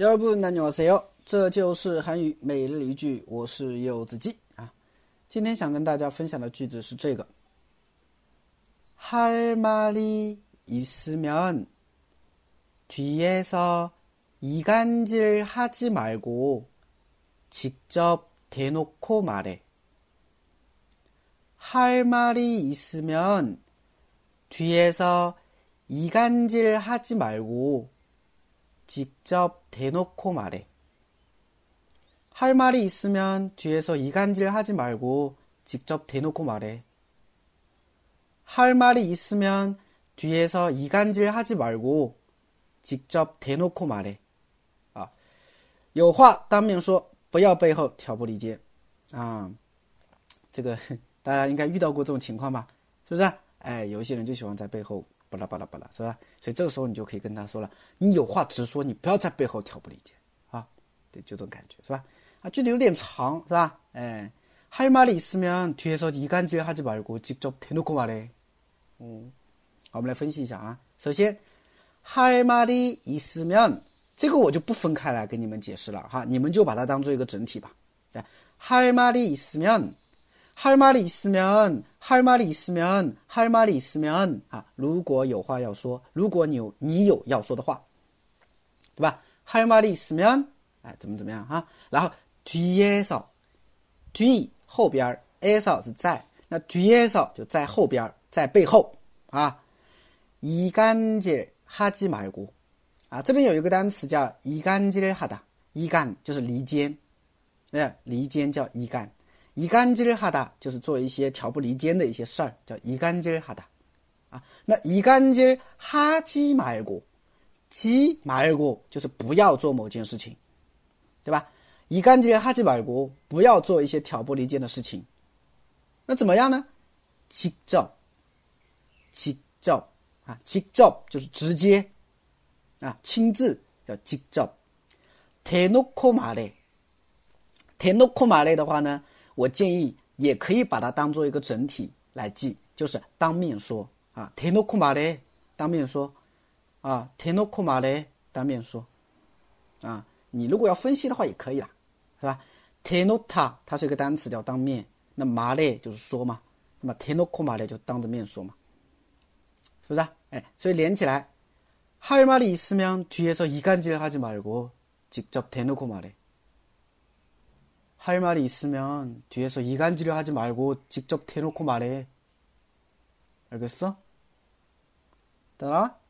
여러분안녕하세요，这就是韩语每日一句，我是柚子鸡啊。今天想跟大家分享的句子是这个：할말이있으면뒤에서이간질하지말고직접대놓고말해할말이있으면뒤에서이간질하지말고 직접대놓고말해할말이있으면뒤에서이간질하지말고직접대놓고말해할말이있으면뒤에서이간질하지말고직접대놓고말해啊，有话当面说，不要背后挑拨离间啊。这个大家应该遇到过这种情况吧？是不是？哎，有一些人就喜欢在背后。 巴拉巴拉巴拉，是吧？所以这个时候你就可以跟他说了，你有话直说，你不要在背后挑拨离间啊。对，就这种感觉，是吧？啊，句子有点长，是吧？哎，할말이있으면뒤에서이간질하지말고직접대놓고말 해。 嗯，好，我们来分析一下啊。首先，할말이있으면这个我就不分开来跟你们解释了哈，你们就把它当做一个整体吧。哎，할말이있으면 할말이있으면할말이있으면할말이있으면啊，如果有话要说，如果你有你有要说的话，对吧？할말이있으면哎，怎么怎么样哈？然后뒤에서 뒤后边에서是在，那뒤에서就在后边，在背后啊。이간질하지말고啊，这边有一个单词叫이간질하 다， 이간就是离间，哎，离间叫이간 이간질하다就是做一些挑拨离间的一些事儿，叫이간질하 다， 啊，那이간질하지말 고， 지말고就是不要做某件事情，对吧？이간질하지말 고， 不要做一些挑拨离间的事情。那怎么样呢？직접 직접啊，직접就是直接啊，亲自叫직접대놓고말 해， 대놓고말 해的话呢？ 我建议也可以把它当做一个整体来记，就是当面说啊，대놓고말 해， 当面说啊，대놓고말 해， 当面说啊。你如果要分析的话也可以啦，是吧？대놓다它是一个单词叫当面，那말해就是说嘛，那么대놓고말 해， 就当着面说嘛，是不是？哎，所以连起来，할말이있으면뒤에서이간질하지말고직접대놓고말 해。 할 말이 있으면 뒤에서 이간질을 하지 말고 직접 대놓고 말해. 알겠어? 따라?